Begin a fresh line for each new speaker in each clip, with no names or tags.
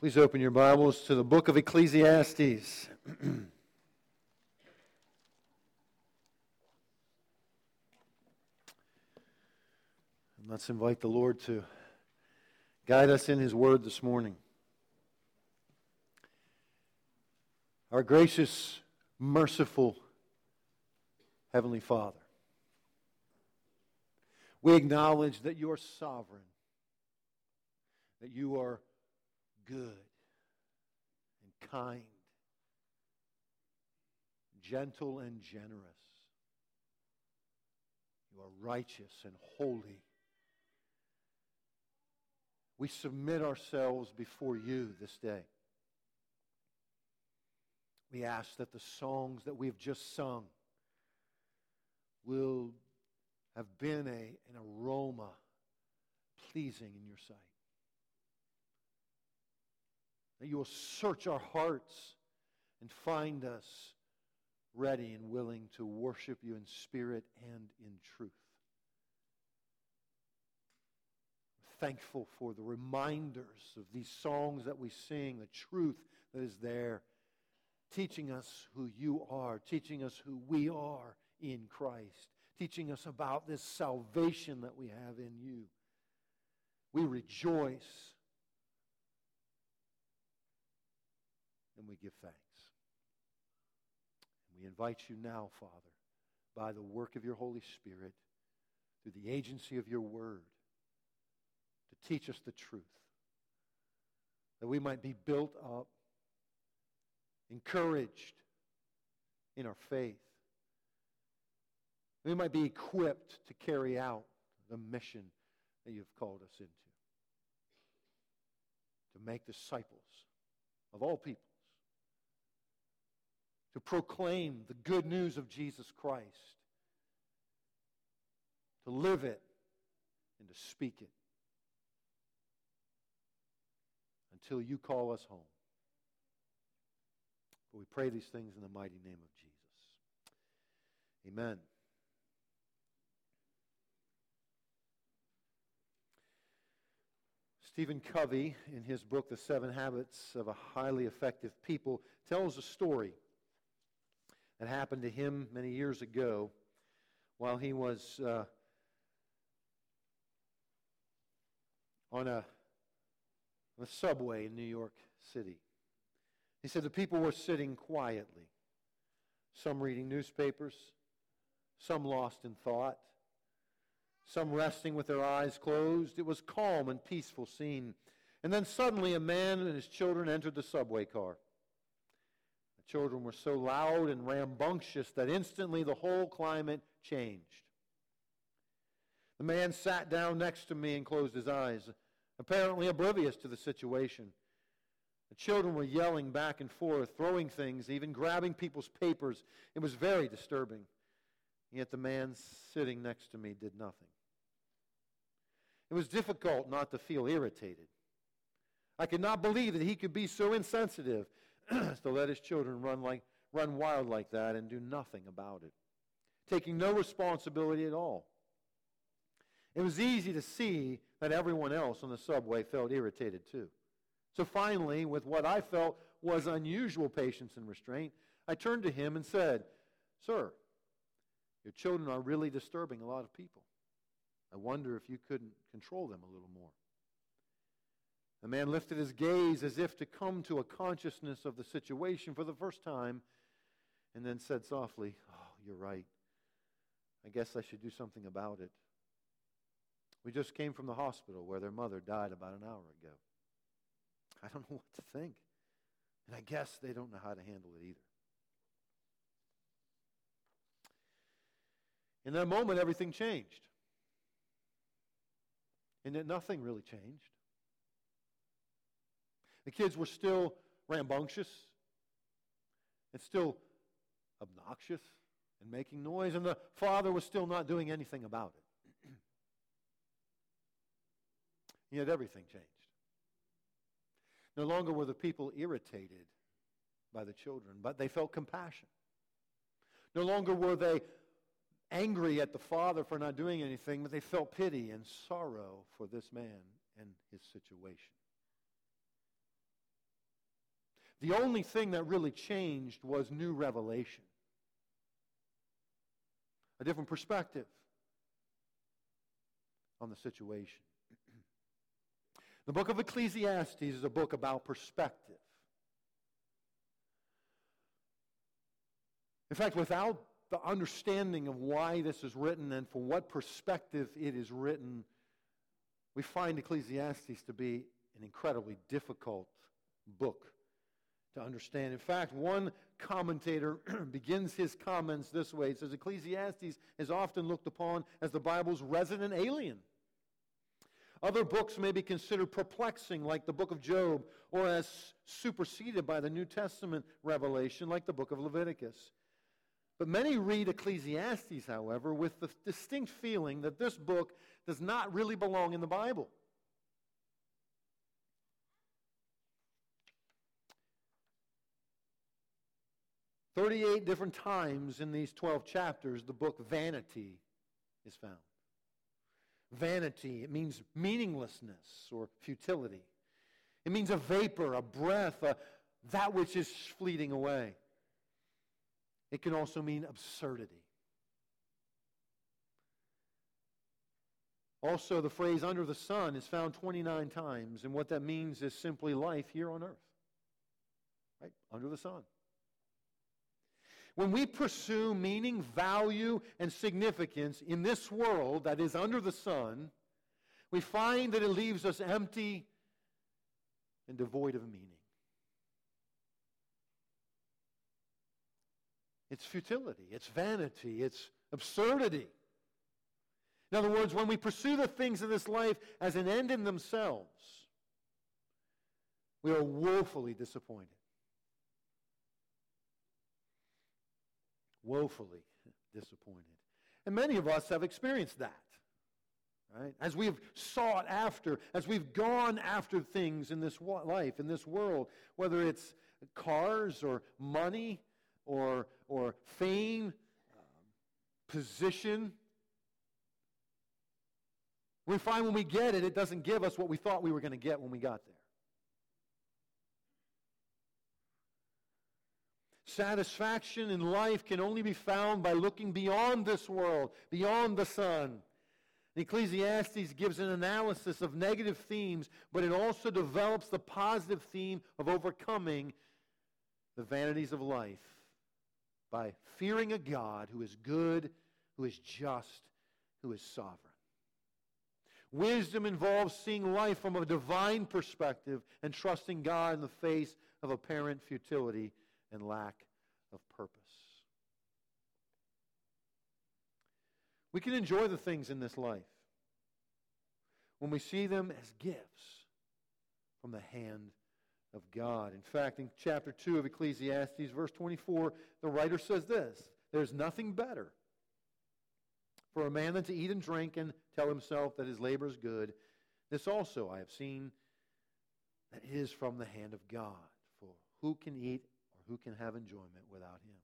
Please open your Bibles to the book of Ecclesiastes. let's invite the Lord to guide us in His Word this morning. Our gracious, merciful Heavenly Father, we acknowledge that you are sovereign, that you are good and kind, gentle and generous. You are righteous and holy. We submit ourselves before you this day. We ask that the songs that we've just sung will have been a, an aroma pleasing in your sight that you will search our hearts and find us ready and willing to worship you in spirit and in truth. Thankful for the reminders of these songs that we sing, the truth that is there, teaching us who you are, teaching us who we are in Christ, teaching us about this salvation that we have in you. We rejoice and we give thanks. And we invite you now, Father, by the work of your Holy Spirit, through the agency of your word, to teach us the truth, that we might be built up, encouraged in our faith. We might be equipped to carry out the mission that you've called us into. To make disciples of all people to proclaim the good news of Jesus Christ, to live it, and to speak it until you call us home. But we pray these things in the mighty name of Jesus. Amen. Stephen Covey, in his book, The Seven Habits of a Highly Effective People, tells a story that happened to him many years ago while he was uh, on a, a subway in New York City. He said the people were sitting quietly, some reading newspapers, some lost in thought, some resting with their eyes closed. It was calm and peaceful scene. And then suddenly a man and his children entered the subway car children were so loud and rambunctious that instantly the whole climate changed. The man sat down next to me and closed his eyes, apparently oblivious to the situation. The children were yelling back and forth, throwing things, even grabbing people's papers. It was very disturbing. Yet the man sitting next to me did nothing. It was difficult not to feel irritated. I could not believe that he could be so insensitive to let his children run, like, run wild like that and do nothing about it, taking no responsibility at all. It was easy to see that everyone else on the subway felt irritated too. So finally, with what I felt was unusual patience and restraint, I turned to him and said, Sir, your children are really disturbing a lot of people. I wonder if you couldn't control them a little more. The man lifted his gaze as if to come to a consciousness of the situation for the first time and then said softly, Oh, you're right. I guess I should do something about it. We just came from the hospital where their mother died about an hour ago. I don't know what to think. And I guess they don't know how to handle it either. In that moment, everything changed. And yet nothing really changed. The kids were still rambunctious and still obnoxious and making noise, and the father was still not doing anything about it. Yet everything changed. No longer were the people irritated by the children, but they felt compassion. No longer were they angry at the father for not doing anything, but they felt pity and sorrow for this man and his situation. The only thing that really changed was new revelation, a different perspective on the situation. the book of Ecclesiastes is a book about perspective. In fact, without the understanding of why this is written and from what perspective it is written, we find Ecclesiastes to be an incredibly difficult book to understand. In fact, one commentator begins his comments this way. He says Ecclesiastes is often looked upon as the Bible's resident alien. Other books may be considered perplexing, like the book of Job, or as superseded by the New Testament revelation, like the book of Leviticus. But many read Ecclesiastes, however, with the distinct feeling that this book does not really belong in the Bible. Thirty-eight different times in these twelve chapters, the book vanity is found. Vanity, it means meaninglessness or futility. It means a vapor, a breath, a, that which is fleeting away. It can also mean absurdity. Also, the phrase under the sun is found 29 times, and what that means is simply life here on earth. Right? Under the sun. When we pursue meaning, value, and significance in this world that is under the sun, we find that it leaves us empty and devoid of meaning. It's futility, it's vanity, it's absurdity. In other words, when we pursue the things of this life as an end in themselves, we are woefully disappointed. Woefully disappointed. And many of us have experienced that. Right? As we've sought after, as we've gone after things in this life, in this world, whether it's cars or money or, or fame, um, position. We find when we get it, it doesn't give us what we thought we were going to get when we got there. Satisfaction in life can only be found by looking beyond this world, beyond the sun. Ecclesiastes gives an analysis of negative themes, but it also develops the positive theme of overcoming the vanities of life by fearing a God who is good, who is just, who is sovereign. Wisdom involves seeing life from a divine perspective and trusting God in the face of apparent futility and lack of purpose. We can enjoy the things in this life when we see them as gifts from the hand of God. In fact, in chapter 2 of Ecclesiastes, verse 24, the writer says this There's nothing better for a man than to eat and drink and tell himself that his labor is good. This also I have seen that it is from the hand of God. For who can eat who can have enjoyment without him?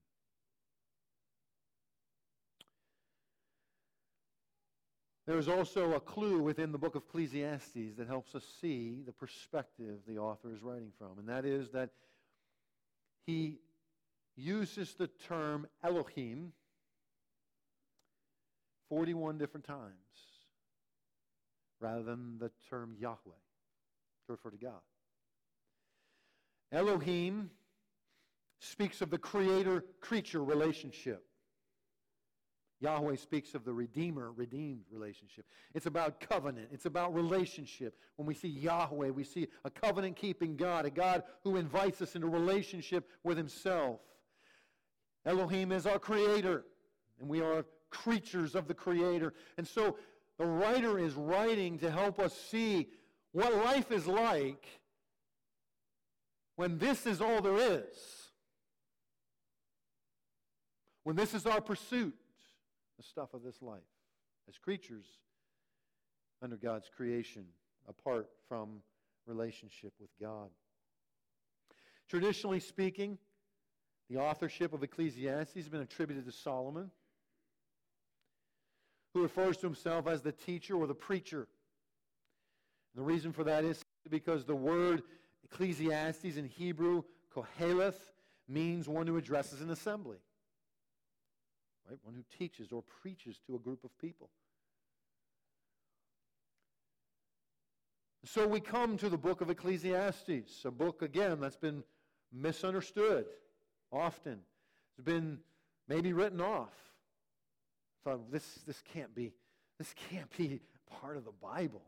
There is also a clue within the book of Ecclesiastes that helps us see the perspective the author is writing from, and that is that he uses the term Elohim 41 different times rather than the term Yahweh to refer to God. Elohim speaks of the creator creature relationship. Yahweh speaks of the Redeemer, redeemed relationship. It's about covenant. It's about relationship. When we see Yahweh, we see a covenant keeping God, a God who invites us into relationship with Himself. Elohim is our creator, and we are creatures of the creator. And so the writer is writing to help us see what life is like when this is all there is. When this is our pursuit the stuff of this life as creatures under God's creation apart from relationship with God. Traditionally speaking, the authorship of Ecclesiastes has been attributed to Solomon, who refers to himself as the teacher or the preacher. And the reason for that is because the word Ecclesiastes in Hebrew Koheleth means one who addresses an assembly, right? One who teaches or preaches to a group of people. So we come to the book of Ecclesiastes, a book, again, that's been misunderstood often. It's been maybe written off. Thought this, this can't be, this can't be part of the Bible.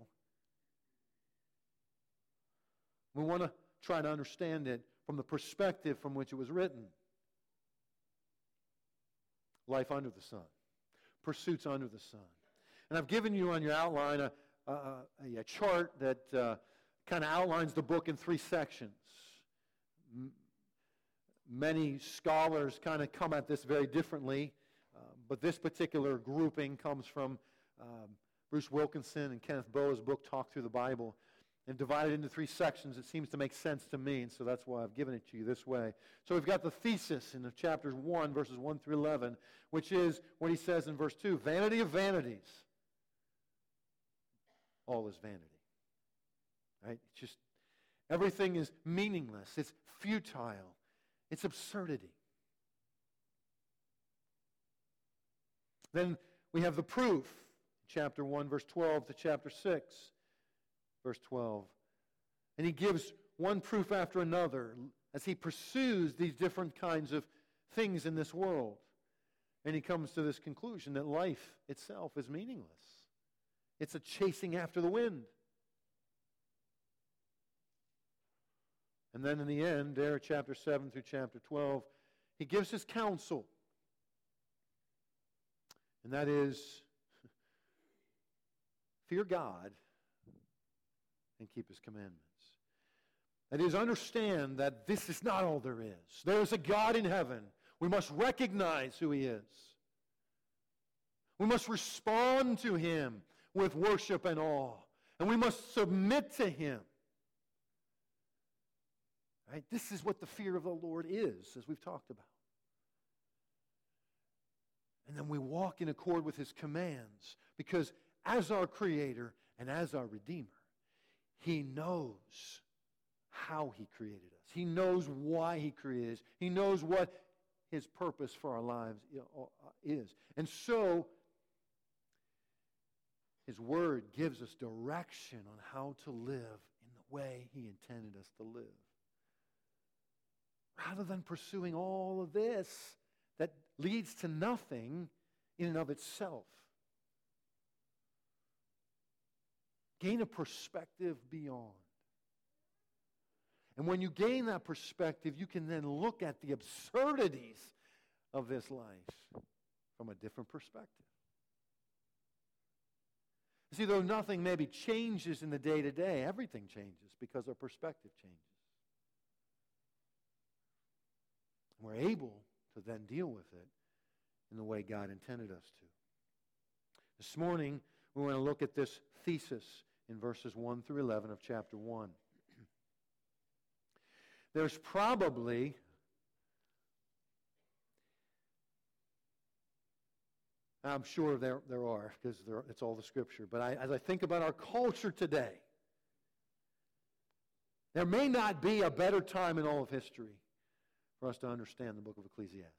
We want to try to understand it from the perspective from which it was written. Life under the sun, pursuits under the sun. And I've given you on your outline a, a, a, chart that uh, kind of outlines the book in three sections. M- many scholars kind of come at this very differently, uh, but this particular grouping comes from um, Bruce Wilkinson and Kenneth Boa's book, Talk Through the Bible and divided into three sections. It seems to make sense to me, and so that's why I've given it to you this way. So we've got the thesis in the chapters 1, verses 1 through 11, which is what he says in verse 2 Vanity of vanities. All is vanity. Right? It's just everything is meaningless, it's futile, it's absurdity. Then we have the proof, chapter 1, verse 12 to chapter 6 verse 12. And he gives one proof after another as he pursues these different kinds of things in this world. And he comes to this conclusion that life itself is meaningless. It's a chasing after the wind. And then in the end, there, chapter 7 through chapter 12, he gives his counsel. And that is fear God and keep his commandments. That is, understand that this is not all there is. There is a God in heaven. We must recognize who he is. We must respond to him with worship and awe. And we must submit to him. Right? This is what the fear of the Lord is, as we've talked about. And then we walk in accord with his commands because as our creator and as our redeemer, he knows how He created us. He knows why He created us. He knows what His purpose for our lives uh, is. And so, His Word gives us direction on how to live in the way He intended us to live. Rather than pursuing all of this that leads to nothing in and of itself. Gain a perspective beyond. And when you gain that perspective, you can then look at the absurdities of this life from a different perspective. See, though nothing maybe changes in the day to day, everything changes because our perspective changes. We're able to then deal with it in the way God intended us to. This morning, we want to look at this thesis in verses 1 through 11 of chapter 1. There's probably I'm sure there, there are, because there, it's all the scripture. But I, as I think about our culture today, there may not be a better time in all of history for us to understand the book of Ecclesiastes.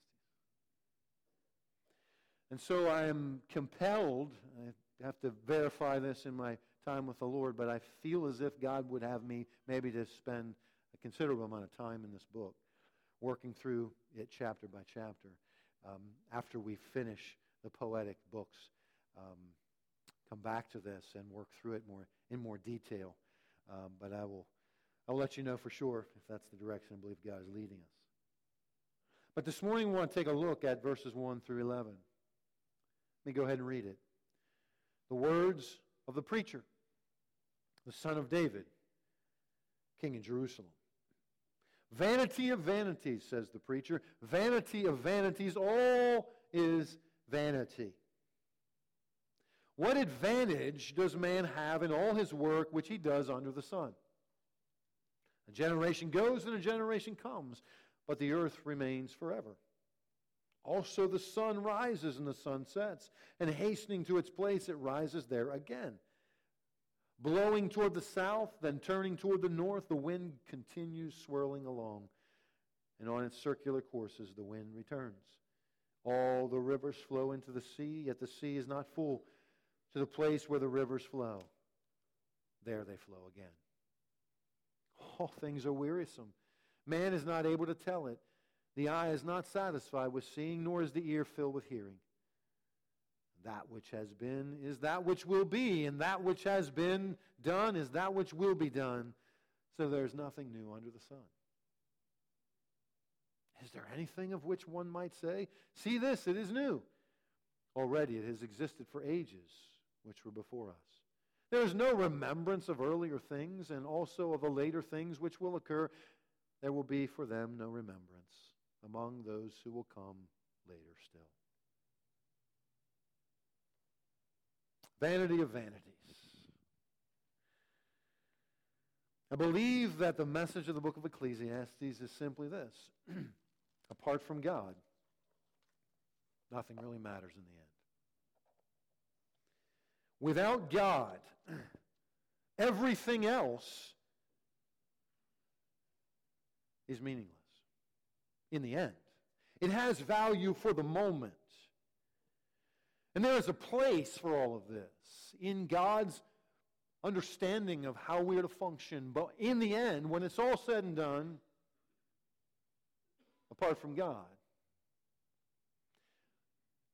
And so I am compelled, I have to verify this in my time with the Lord, but I feel as if God would have me maybe to spend a considerable amount of time in this book, working through it chapter by chapter. Um, after we finish the poetic books, um, come back to this and work through it more in more detail. Um, but I will, I'll let you know for sure if that's the direction I believe God is leading us. But this morning we want to take a look at verses 1 through 11. Let me go ahead and read it. The words of the preacher the son of David, king in Jerusalem. Vanity of vanities, says the preacher. Vanity of vanities, all is vanity. What advantage does man have in all his work which he does under the sun? A generation goes and a generation comes, but the earth remains forever. Also, the sun rises and the sun sets, and hastening to its place, it rises there again. Blowing toward the south, then turning toward the north, the wind continues swirling along. and on its circular courses the wind returns. All the rivers flow into the sea, yet the sea is not full to the place where the rivers flow. There they flow again. All things are wearisome. Man is not able to tell it. The eye is not satisfied with seeing, nor is the ear filled with hearing. That which has been is that which will be, and that which has been done is that which will be done. So there's nothing new under the sun. Is there anything of which one might say, See this, it is new? Already it has existed for ages, which were before us. There is no remembrance of earlier things, and also of the later things which will occur. There will be for them no remembrance among those who will come later still. Vanity of vanities. I believe that the message of the book of Ecclesiastes is simply this apart from God, nothing really matters in the end. Without God, everything else is meaningless in the end. It has value for the moment. And there is a place for all of this in God's understanding of how we are to function. But in the end, when it's all said and done, apart from God,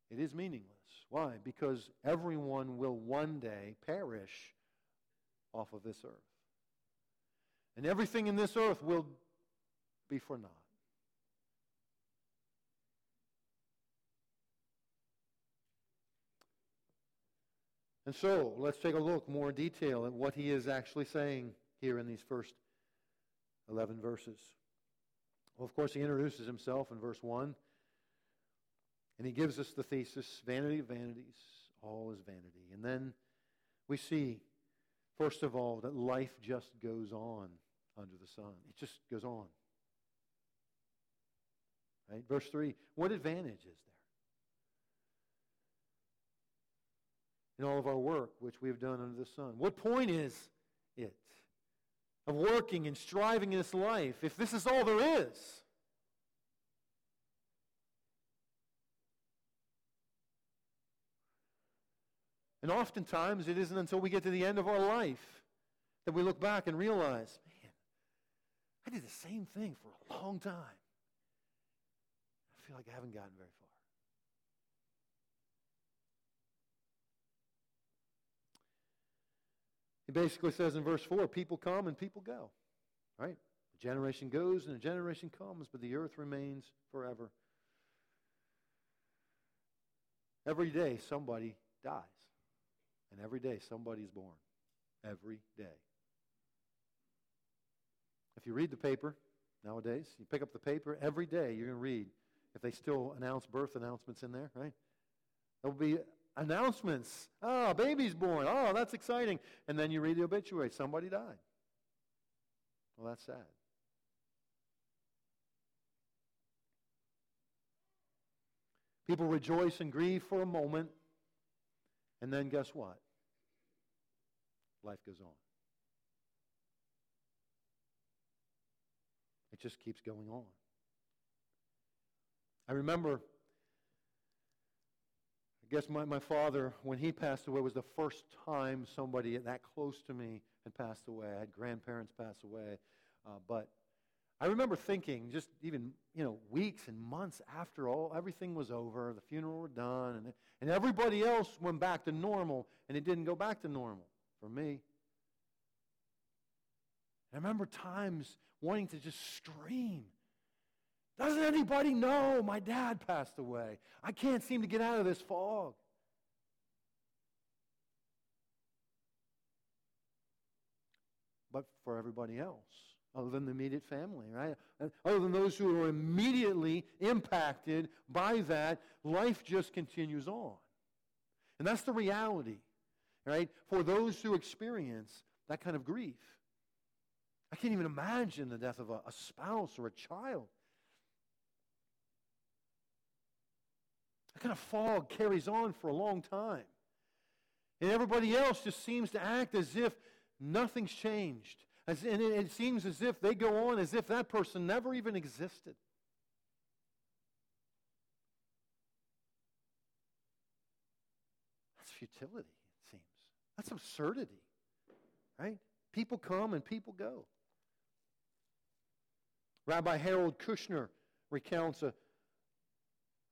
it is meaningless. Why? Because everyone will one day perish off of this earth. And everything in this earth will be for naught. And so, let's take a look more in detail at what he is actually saying here in these first 11 verses. Well, of course, he introduces himself in verse 1, and he gives us the thesis vanity of vanities, all is vanity. And then we see, first of all, that life just goes on under the sun. It just goes on. Right? Verse 3 What advantage is there? In all of our work which we have done under the sun? What point is it of working and striving in this life if this is all there is? And oftentimes it isn't until we get to the end of our life that we look back and realize, man, I did the same thing for a long time. I feel like I haven't gotten very far. He basically says in verse 4 people come and people go. Right? A generation goes and a generation comes, but the earth remains forever. Every day somebody dies. And every day somebody is born. Every day. If you read the paper nowadays, you pick up the paper, every day you're going to read if they still announce birth announcements in there, right? There will be announcements. Oh, baby's born. Oh, that's exciting. And then you read the obituary. Somebody died. Well, that's sad. People rejoice and grieve for a moment, and then guess what? Life goes on. It just keeps going on. I remember guess my, my father, when he passed away, was the first time somebody that close to me had passed away. I had grandparents pass away. Uh, but I remember thinking, just even, you know, weeks and months after all, everything was over, the funeral were done, and, and everybody else went back to normal, and it didn't go back to normal for me. I remember times wanting to just scream doesn't anybody know my dad passed away? I can't seem to get out of this fog. But for everybody else, other than the immediate family, right? Other than those who are immediately impacted by that, life just continues on. And that's the reality, right? For those who experience that kind of grief. I can't even imagine the death of a, a spouse or a child. That kind of fog carries on for a long time. And everybody else just seems to act as if nothing's changed. As, and it, it seems as if they go on as if that person never even existed. That's futility, it seems. That's absurdity, right? People come and people go. Rabbi Harold Kushner recounts a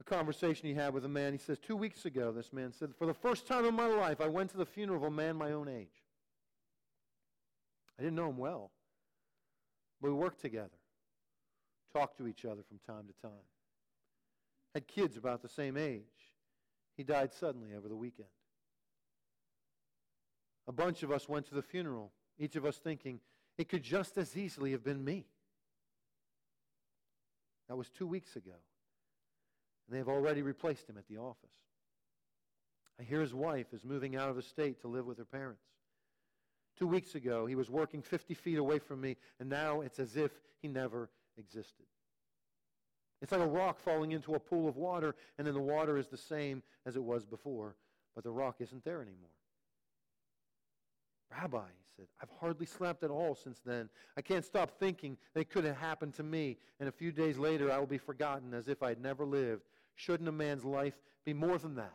a conversation he had with a man. He says, Two weeks ago, this man said, For the first time in my life, I went to the funeral of a man my own age. I didn't know him well, but we worked together, talked to each other from time to time, had kids about the same age. He died suddenly over the weekend. A bunch of us went to the funeral, each of us thinking, it could just as easily have been me. That was two weeks ago. And they have already replaced him at the office. I hear his wife is moving out of the state to live with her parents. Two weeks ago, he was working 50 feet away from me, and now it's as if he never existed. It's like a rock falling into a pool of water, and then the water is the same as it was before, but the rock isn't there anymore. Rabbi, he said, I've hardly slept at all since then. I can't stop thinking that it could have happened to me, and a few days later I will be forgotten as if I'd never lived. Shouldn't a man's life be more than that?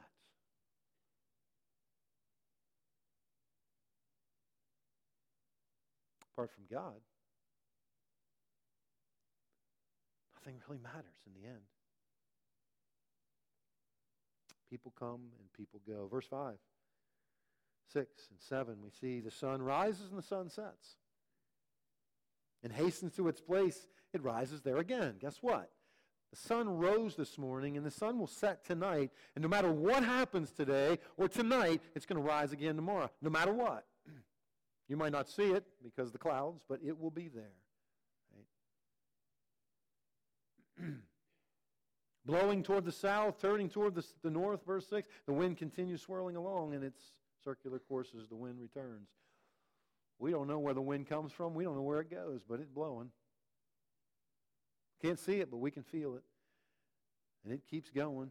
Apart from God, nothing really matters in the end. People come and people go. Verse 5, 6, and 7, we see the sun rises and the sun sets. And hastens to its place, it rises there again. Guess what? The sun rose this morning and the sun will set tonight. And no matter what happens today or tonight, it's going to rise again tomorrow. No matter what. You might not see it because of the clouds, but it will be there. Blowing toward the south, turning toward the, the north, verse 6, the wind continues swirling along in its circular course as the wind returns. We don't know where the wind comes from. We don't know where it goes, but it's blowing. Can't see it, but we can feel it. And it keeps going.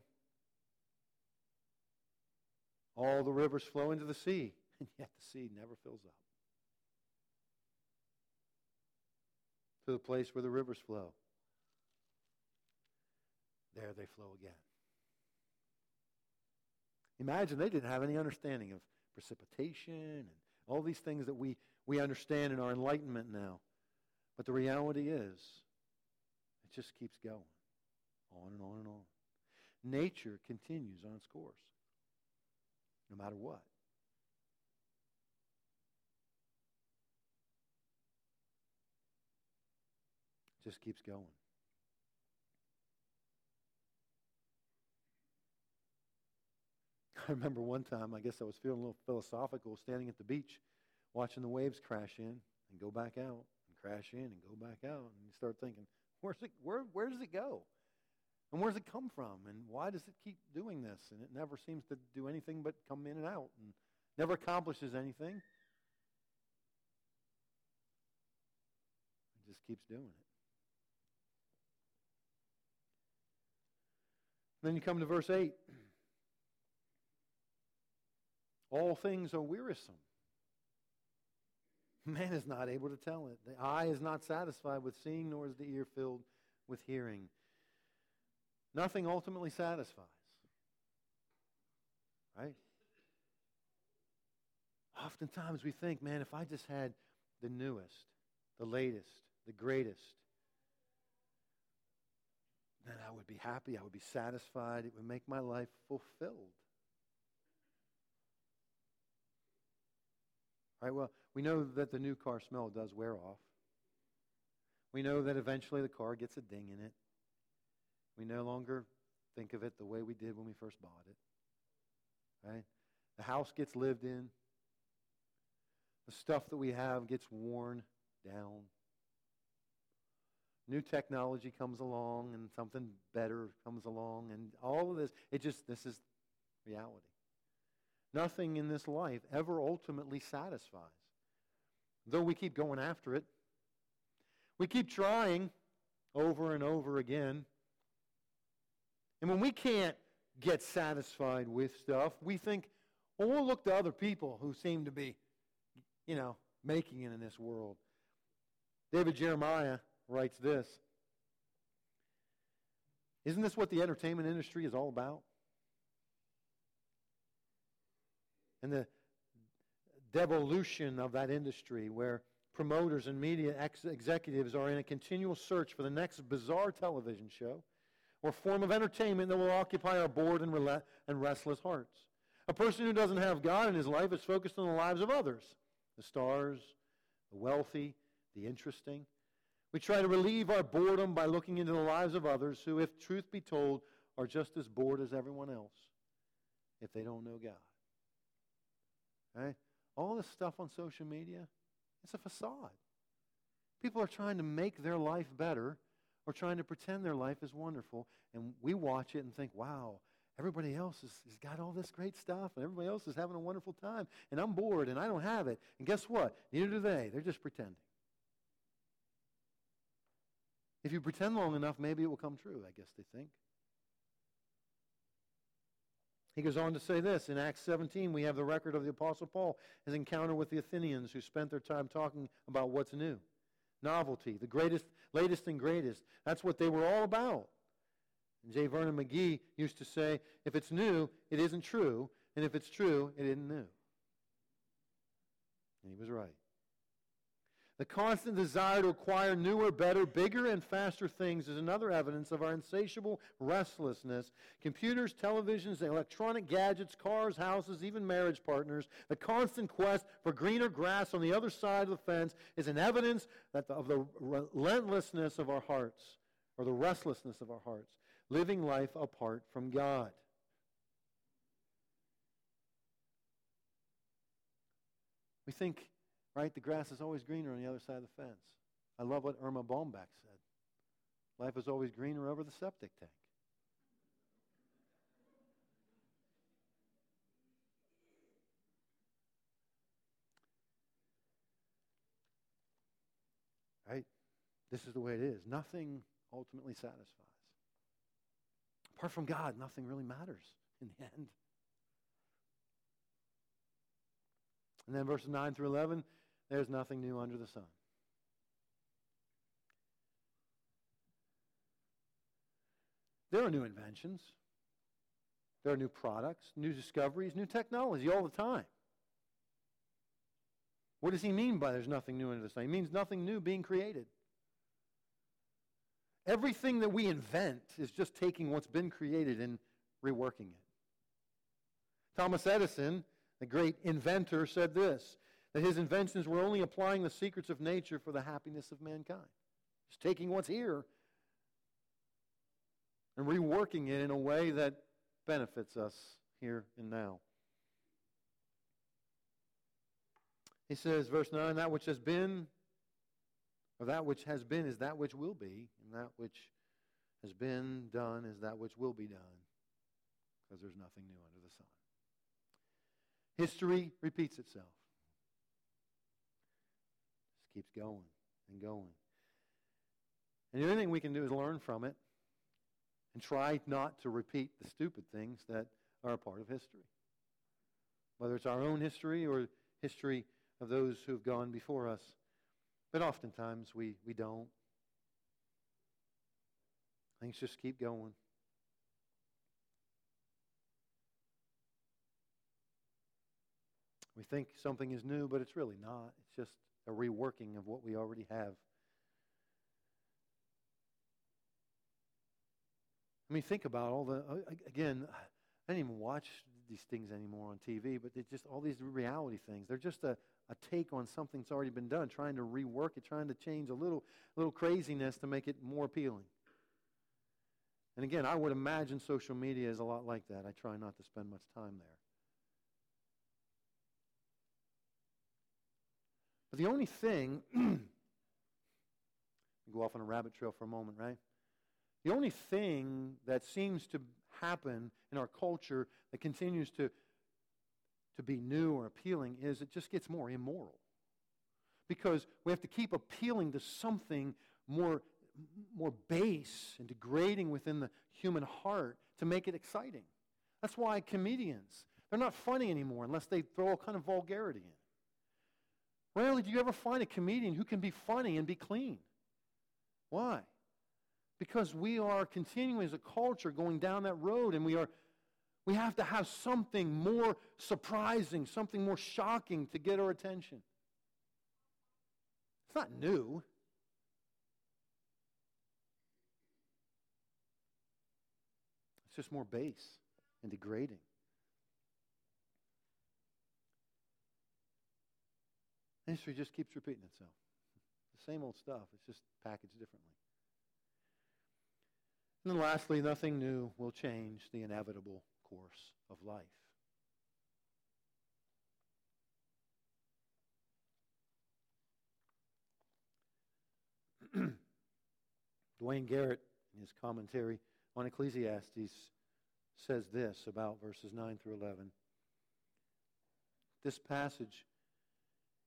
All the rivers flow into the sea, and yet the sea never fills up. To the place where the rivers flow there they flow again. Imagine they didn't have any understanding of precipitation and all these things that we, we understand in our enlightenment now. But the reality is, just keeps going on and on and on. Nature continues on its course, no matter what. Just keeps going. I remember one time, I guess I was feeling a little philosophical, standing at the beach, watching the waves crash in and go back out, and crash in and go back out, and you start thinking, where's it, where, where does it go? And where does it come from? And why does it keep doing this? And it never seems to do anything but come in and out, and never accomplishes anything. It just keeps doing it. Then you come to verse 8. All things are wearisome. Man is not able to tell it. The eye is not satisfied with seeing, nor is the ear filled with hearing. Nothing ultimately satisfies. Right? Oftentimes we think, man, if I just had the newest, the latest, the greatest, then I would be happy. I would be satisfied. It would make my life fulfilled. Right? Well, we know that the new car smell does wear off. We know that eventually the car gets a ding in it. We no longer think of it the way we did when we first bought it. Right? The house gets lived in. The stuff that we have gets worn down. New technology comes along and something better comes along and all of this, it just, this is reality. Nothing in this life ever ultimately satisfies. Though we keep going after it, we keep trying over and over again. And when we can't get satisfied with stuff, we think, well, we'll look to other people who seem to be, you know, making it in this world. David Jeremiah writes this Isn't this what the entertainment industry is all about? and the devolution of that industry where promoters and media ex- executives are in a continual search for the next bizarre television show or form of entertainment that will occupy our bored and, and restless hearts. A person who doesn't have God in his life is focused on the lives of others the stars, the wealthy, the interesting. We try to relieve our boredom by looking into the lives of others who, if truth be told, are just as bored as everyone else if they don't know God. Right? All this stuff on social media, it's a facade. People are trying to make their life better or trying to pretend their life is wonderful, and we watch it and think, wow, everybody else has, has got all this great stuff, and everybody else is having a wonderful time, and I'm bored, and I don't have it. And guess what? Neither do they. They're just pretending. If you pretend long enough, maybe it will come true, I guess they think. He goes on to say this in Acts 17, we have the record of the Apostle Paul, his encounter with the Athenians who spent their time talking about what's new. Novelty, the greatest, latest and greatest. That's what they were all about. And J. Vernon McGee used to say, if it's new, it isn't true, and if it's true, it isn't new. And he was right. The constant desire to acquire newer, better, bigger, and faster things is another evidence of our insatiable restlessness. Computers, televisions, electronic gadgets, cars, houses, even marriage partners, the constant quest for greener grass on the other side of the fence is an evidence that the, of the relentlessness of our hearts, or the restlessness of our hearts, living life apart from God. We think Right? The grass is always greener on the other side of the fence. I love what Erma Bombeck said. Life is always greener over the septic tank. Right? This is the way it is. Nothing ultimately satisfies. Apart from God, nothing really matters in the end. And then verses 9 through 11 there's nothing new under the sun. There are new inventions. There are new products, new discoveries, new technology all the time. What does he mean by there's nothing new under the sun? He means nothing new being created. Everything that we invent is just taking what's been created and reworking it. Thomas Edison, the great inventor, said this that his inventions were only applying the secrets of nature for the happiness of mankind. Just taking what's here and reworking it in a way that benefits us here and now. He says, verse 9, that which has been, or that which has been is that which will be, and that which has been done is that which will be done, because there's nothing new under the sun. History repeats itself keeps going and going. And the only thing we can do is learn from it and try not to repeat the stupid things that are a part of history. Whether it's our own history or history of those who have gone before us. But oftentimes we, we don't. Things just keep going. We think something is new, but it's really not. It's just a reworking of what we already have. I mean, think about all the, uh, again, I don't even watch these things anymore on TV, but it's just all these reality things. They're just a, a take on something that's already been done, trying to rework it, trying to change a little, little craziness to make it more appealing. And again, I would imagine social media is a lot like that. I try not to spend much time there. The only thing, go off on a rabbit trail for a moment, right? The only thing that seems to happen in our culture that continues to, to be new or appealing is it just gets more immoral. Because we have to keep appealing to something more, more base and degrading within the human heart to make it exciting. That's why comedians, they're not funny anymore unless they throw a kind of vulgarity in. Rarely do you ever find a comedian who can be funny and be clean. Why? Because we are continuing as a culture going down that road and we are, We have to have something more surprising, something more shocking to get our attention. It's not new. It's just more base and degrading. History just keeps repeating itself. The same old stuff. It's just packaged differently. And then lastly, nothing new will change the inevitable course of life. Duane Garrett, in his commentary on Ecclesiastes, says this about verses 9 through 11. This passage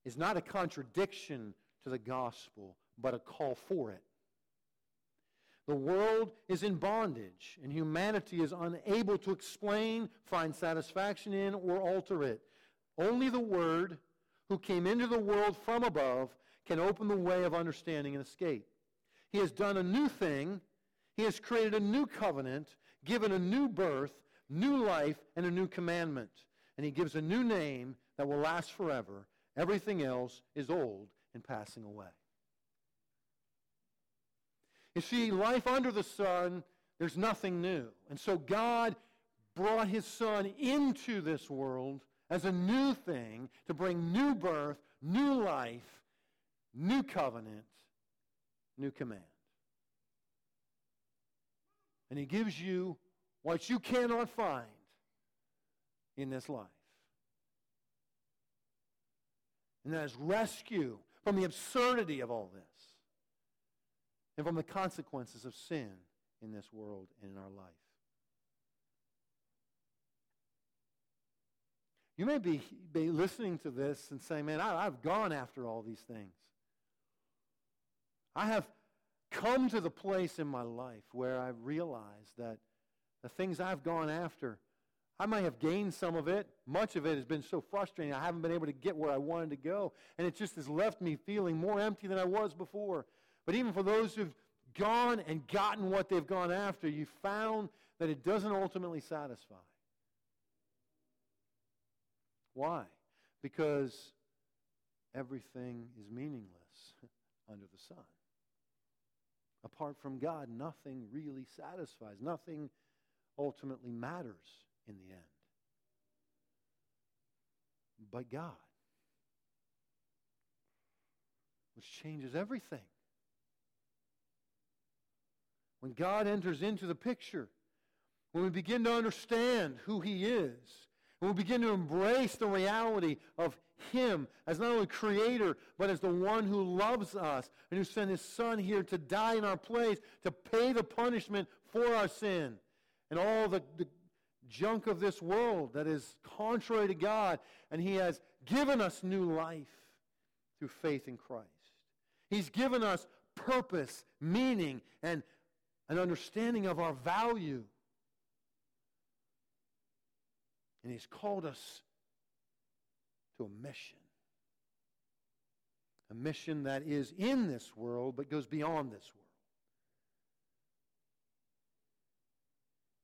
is not a contradiction to the gospel, but a call for it. The world is in bondage, and humanity is unable to explain, find satisfaction in, or alter it. Only the Word, who came into the world from above, can open the way of understanding and escape. He has done a new thing. He has created a new covenant, given a new birth, new life, and a new commandment. And he gives a new name that will last forever. Everything else is old and passing away. You see, life under the sun, there's nothing new. And so God brought his son into this world as a new thing to bring new birth, new life, new covenant, new command. And he gives you what you cannot find in this life. And that is rescue from the absurdity of all this and from the consequences of sin in this world and in our life. You may be, be listening to this and saying, man, I, I've gone after all these things. I have come to the place in my life where I've realized that the things I've gone after, I might have gained some of it. Much of it has been so frustrating. I haven't been able to get where I wanted to go. And it just has left me feeling more empty than I was before. But even for those who've gone and gotten what they've gone after, you found that it doesn't ultimately satisfy. Why? Because everything is meaningless under the sun. Apart from God, nothing really satisfies. Nothing ultimately matters in the end. But God, which changes everything. When God enters into the picture, when we begin to understand who He is, when we begin to embrace the reality of Him as not only Creator, but as the one who loves us and who sent His Son here to die in our place, to pay the punishment for our sin and all the, the junk of this world that is contrary to God, and He has given us new life through faith in Christ. He's given us purpose, meaning, and an understanding of our value. And He's called us to a mission. A mission that is in this world but goes beyond this world.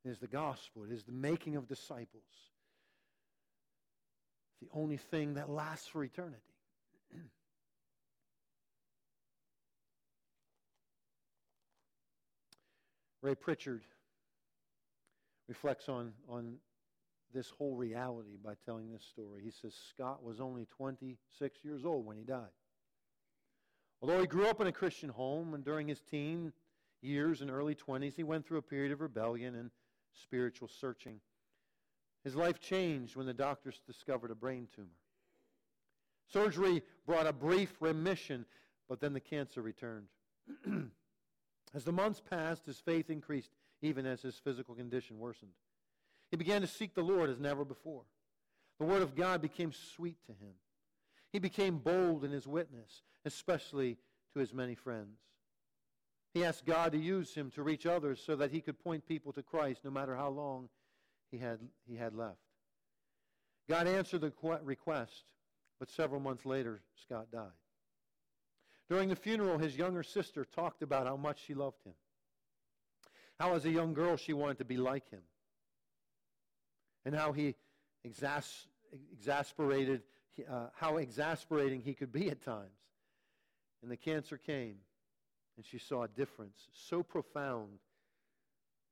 It is the gospel. It is the making of disciples. the only thing that lasts for eternity. Ray Pritchard reflects on, on this whole reality by telling this story. He says Scott was only 26 years old when he died. Although he grew up in a Christian home, and during his teen years and early 20s, he went through a period of rebellion and spiritual searching. His life changed when the doctors discovered a brain tumor. Surgery brought a brief remission, but then the cancer returned. As the months passed, his faith increased, even as his physical condition worsened. He began to seek the Lord as never before. The Word of God became sweet to him. He became bold in his witness, especially to his many friends. He asked God to use him to reach others so that he could point people to Christ no matter how long he had, he had left. God answered the request, but several months later, Scott died. During the funeral, his younger sister talked about how much she loved him, how as a young girl she wanted to be like him. and how he exas- exasperated, uh, how exasperating he could be at times. And the cancer came, and she saw a difference so profound,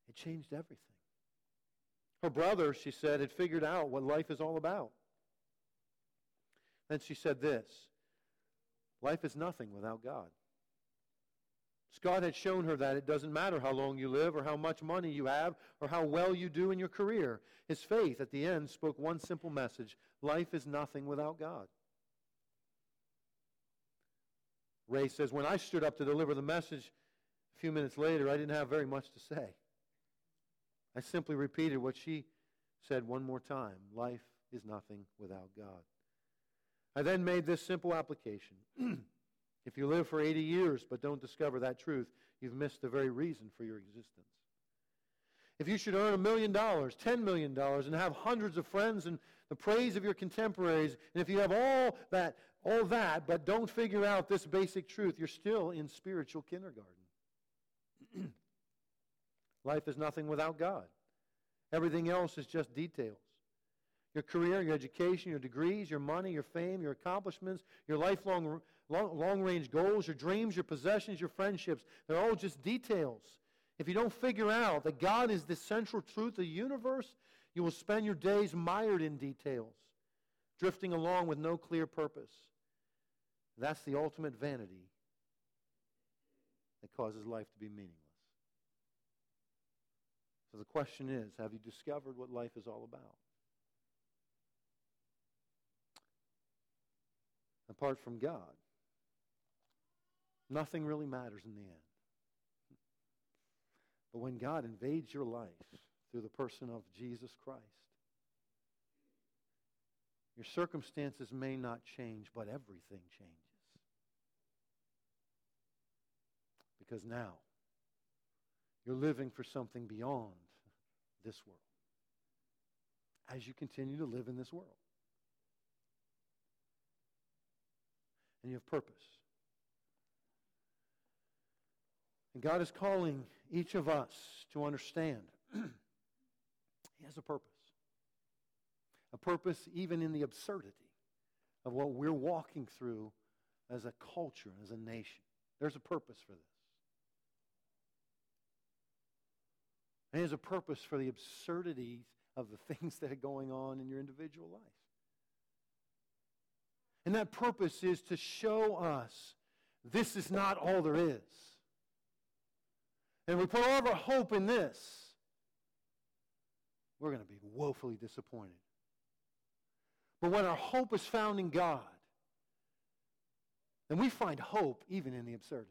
it changed everything. Her brother, she said, had figured out what life is all about. Then she said this Life is nothing without God. Scott had shown her that it doesn't matter how long you live or how much money you have or how well you do in your career. His faith at the end spoke one simple message life is nothing without God. Ray says, When I stood up to deliver the message a few minutes later, I didn't have very much to say. I simply repeated what she said one more time life is nothing without God. I then made this simple application. if you live for 80 years but don't discover that truth, you've missed the very reason for your existence. If you should earn a million dollars, $10 million, and have hundreds of friends and the praise of your contemporaries, and if you have all that, all that, but don't figure out this basic truth, you're still in spiritual kindergarten. Life is nothing without God. Everything else is just details. Your career, your education, your degrees, your money, your fame, your accomplishments, your lifelong long, long range goals, your dreams, your possessions, your friendships, they're all just details. If you don't figure out that God is the central truth of the universe, you will spend your days mired in details, drifting along with no clear purpose. That's the ultimate vanity that causes life to be meaningless. So the question is have you discovered what life is all about? Apart from God, nothing really matters in the end. But when God invades your life through the person of Jesus Christ, your circumstances may not change, but everything changes. Because now you're living for something beyond this world as you continue to live in this world. And you have purpose. And God is calling each of us to understand He has a purpose. A purpose even in the absurdity of what we're walking through as a culture, as a nation. There's a purpose for this. And there's a purpose for the absurdities of the things that are going on in your individual life. And that purpose is to show us this is not all there is. And we put all of our hope in this, we're going to be woefully disappointed. But when our hope is found in God, then we find hope even in the absurdity.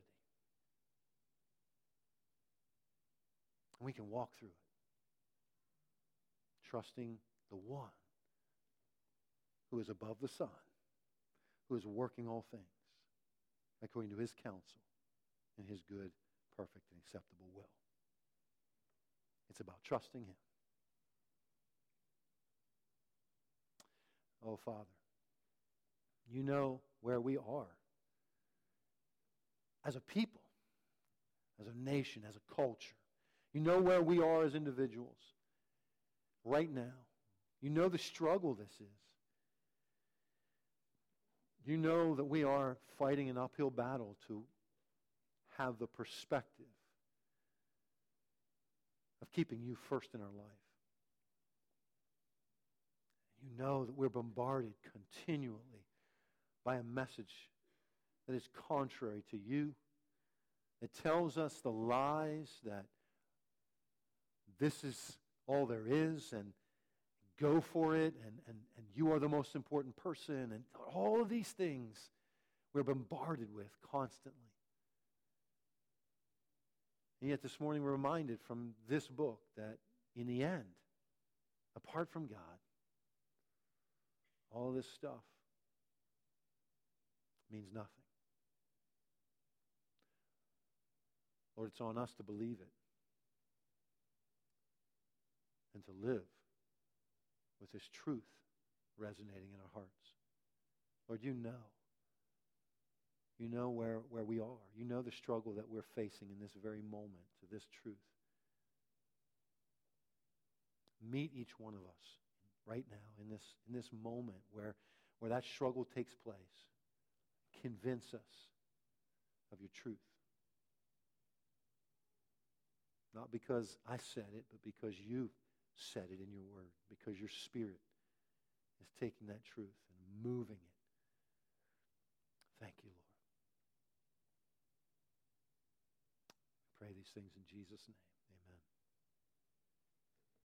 And we can walk through it, trusting the one who is above the sun, who is working all things according to his counsel and his good, perfect, and acceptable will. It's about trusting him. Oh, Father, you know where we are as a people, as a nation, as a culture. You know where we are as individuals right now. You know the struggle this is. You know that we are fighting an uphill battle to have the perspective of keeping you first in our life. You know that we're bombarded continually by a message that is contrary to you, that tells us the lies that this is all there is and go for it and, and, and you are the most important person and all of these things we're bombarded with constantly. And yet this morning we're reminded from this book that in the end, apart from God, all this stuff means nothing. Lord, it's on us to believe it and to live with this truth resonating in our hearts. Lord, you know. You know where, where we are. You know the struggle that we're facing in this very moment to this truth. Meet each one of us right now in this, in this moment where, where that struggle takes place. Convince us of your truth. Not because I said it, but because you said it in your word, because your spirit is taking that truth and moving it. Thank you, Lord. I pray these things in Jesus' name.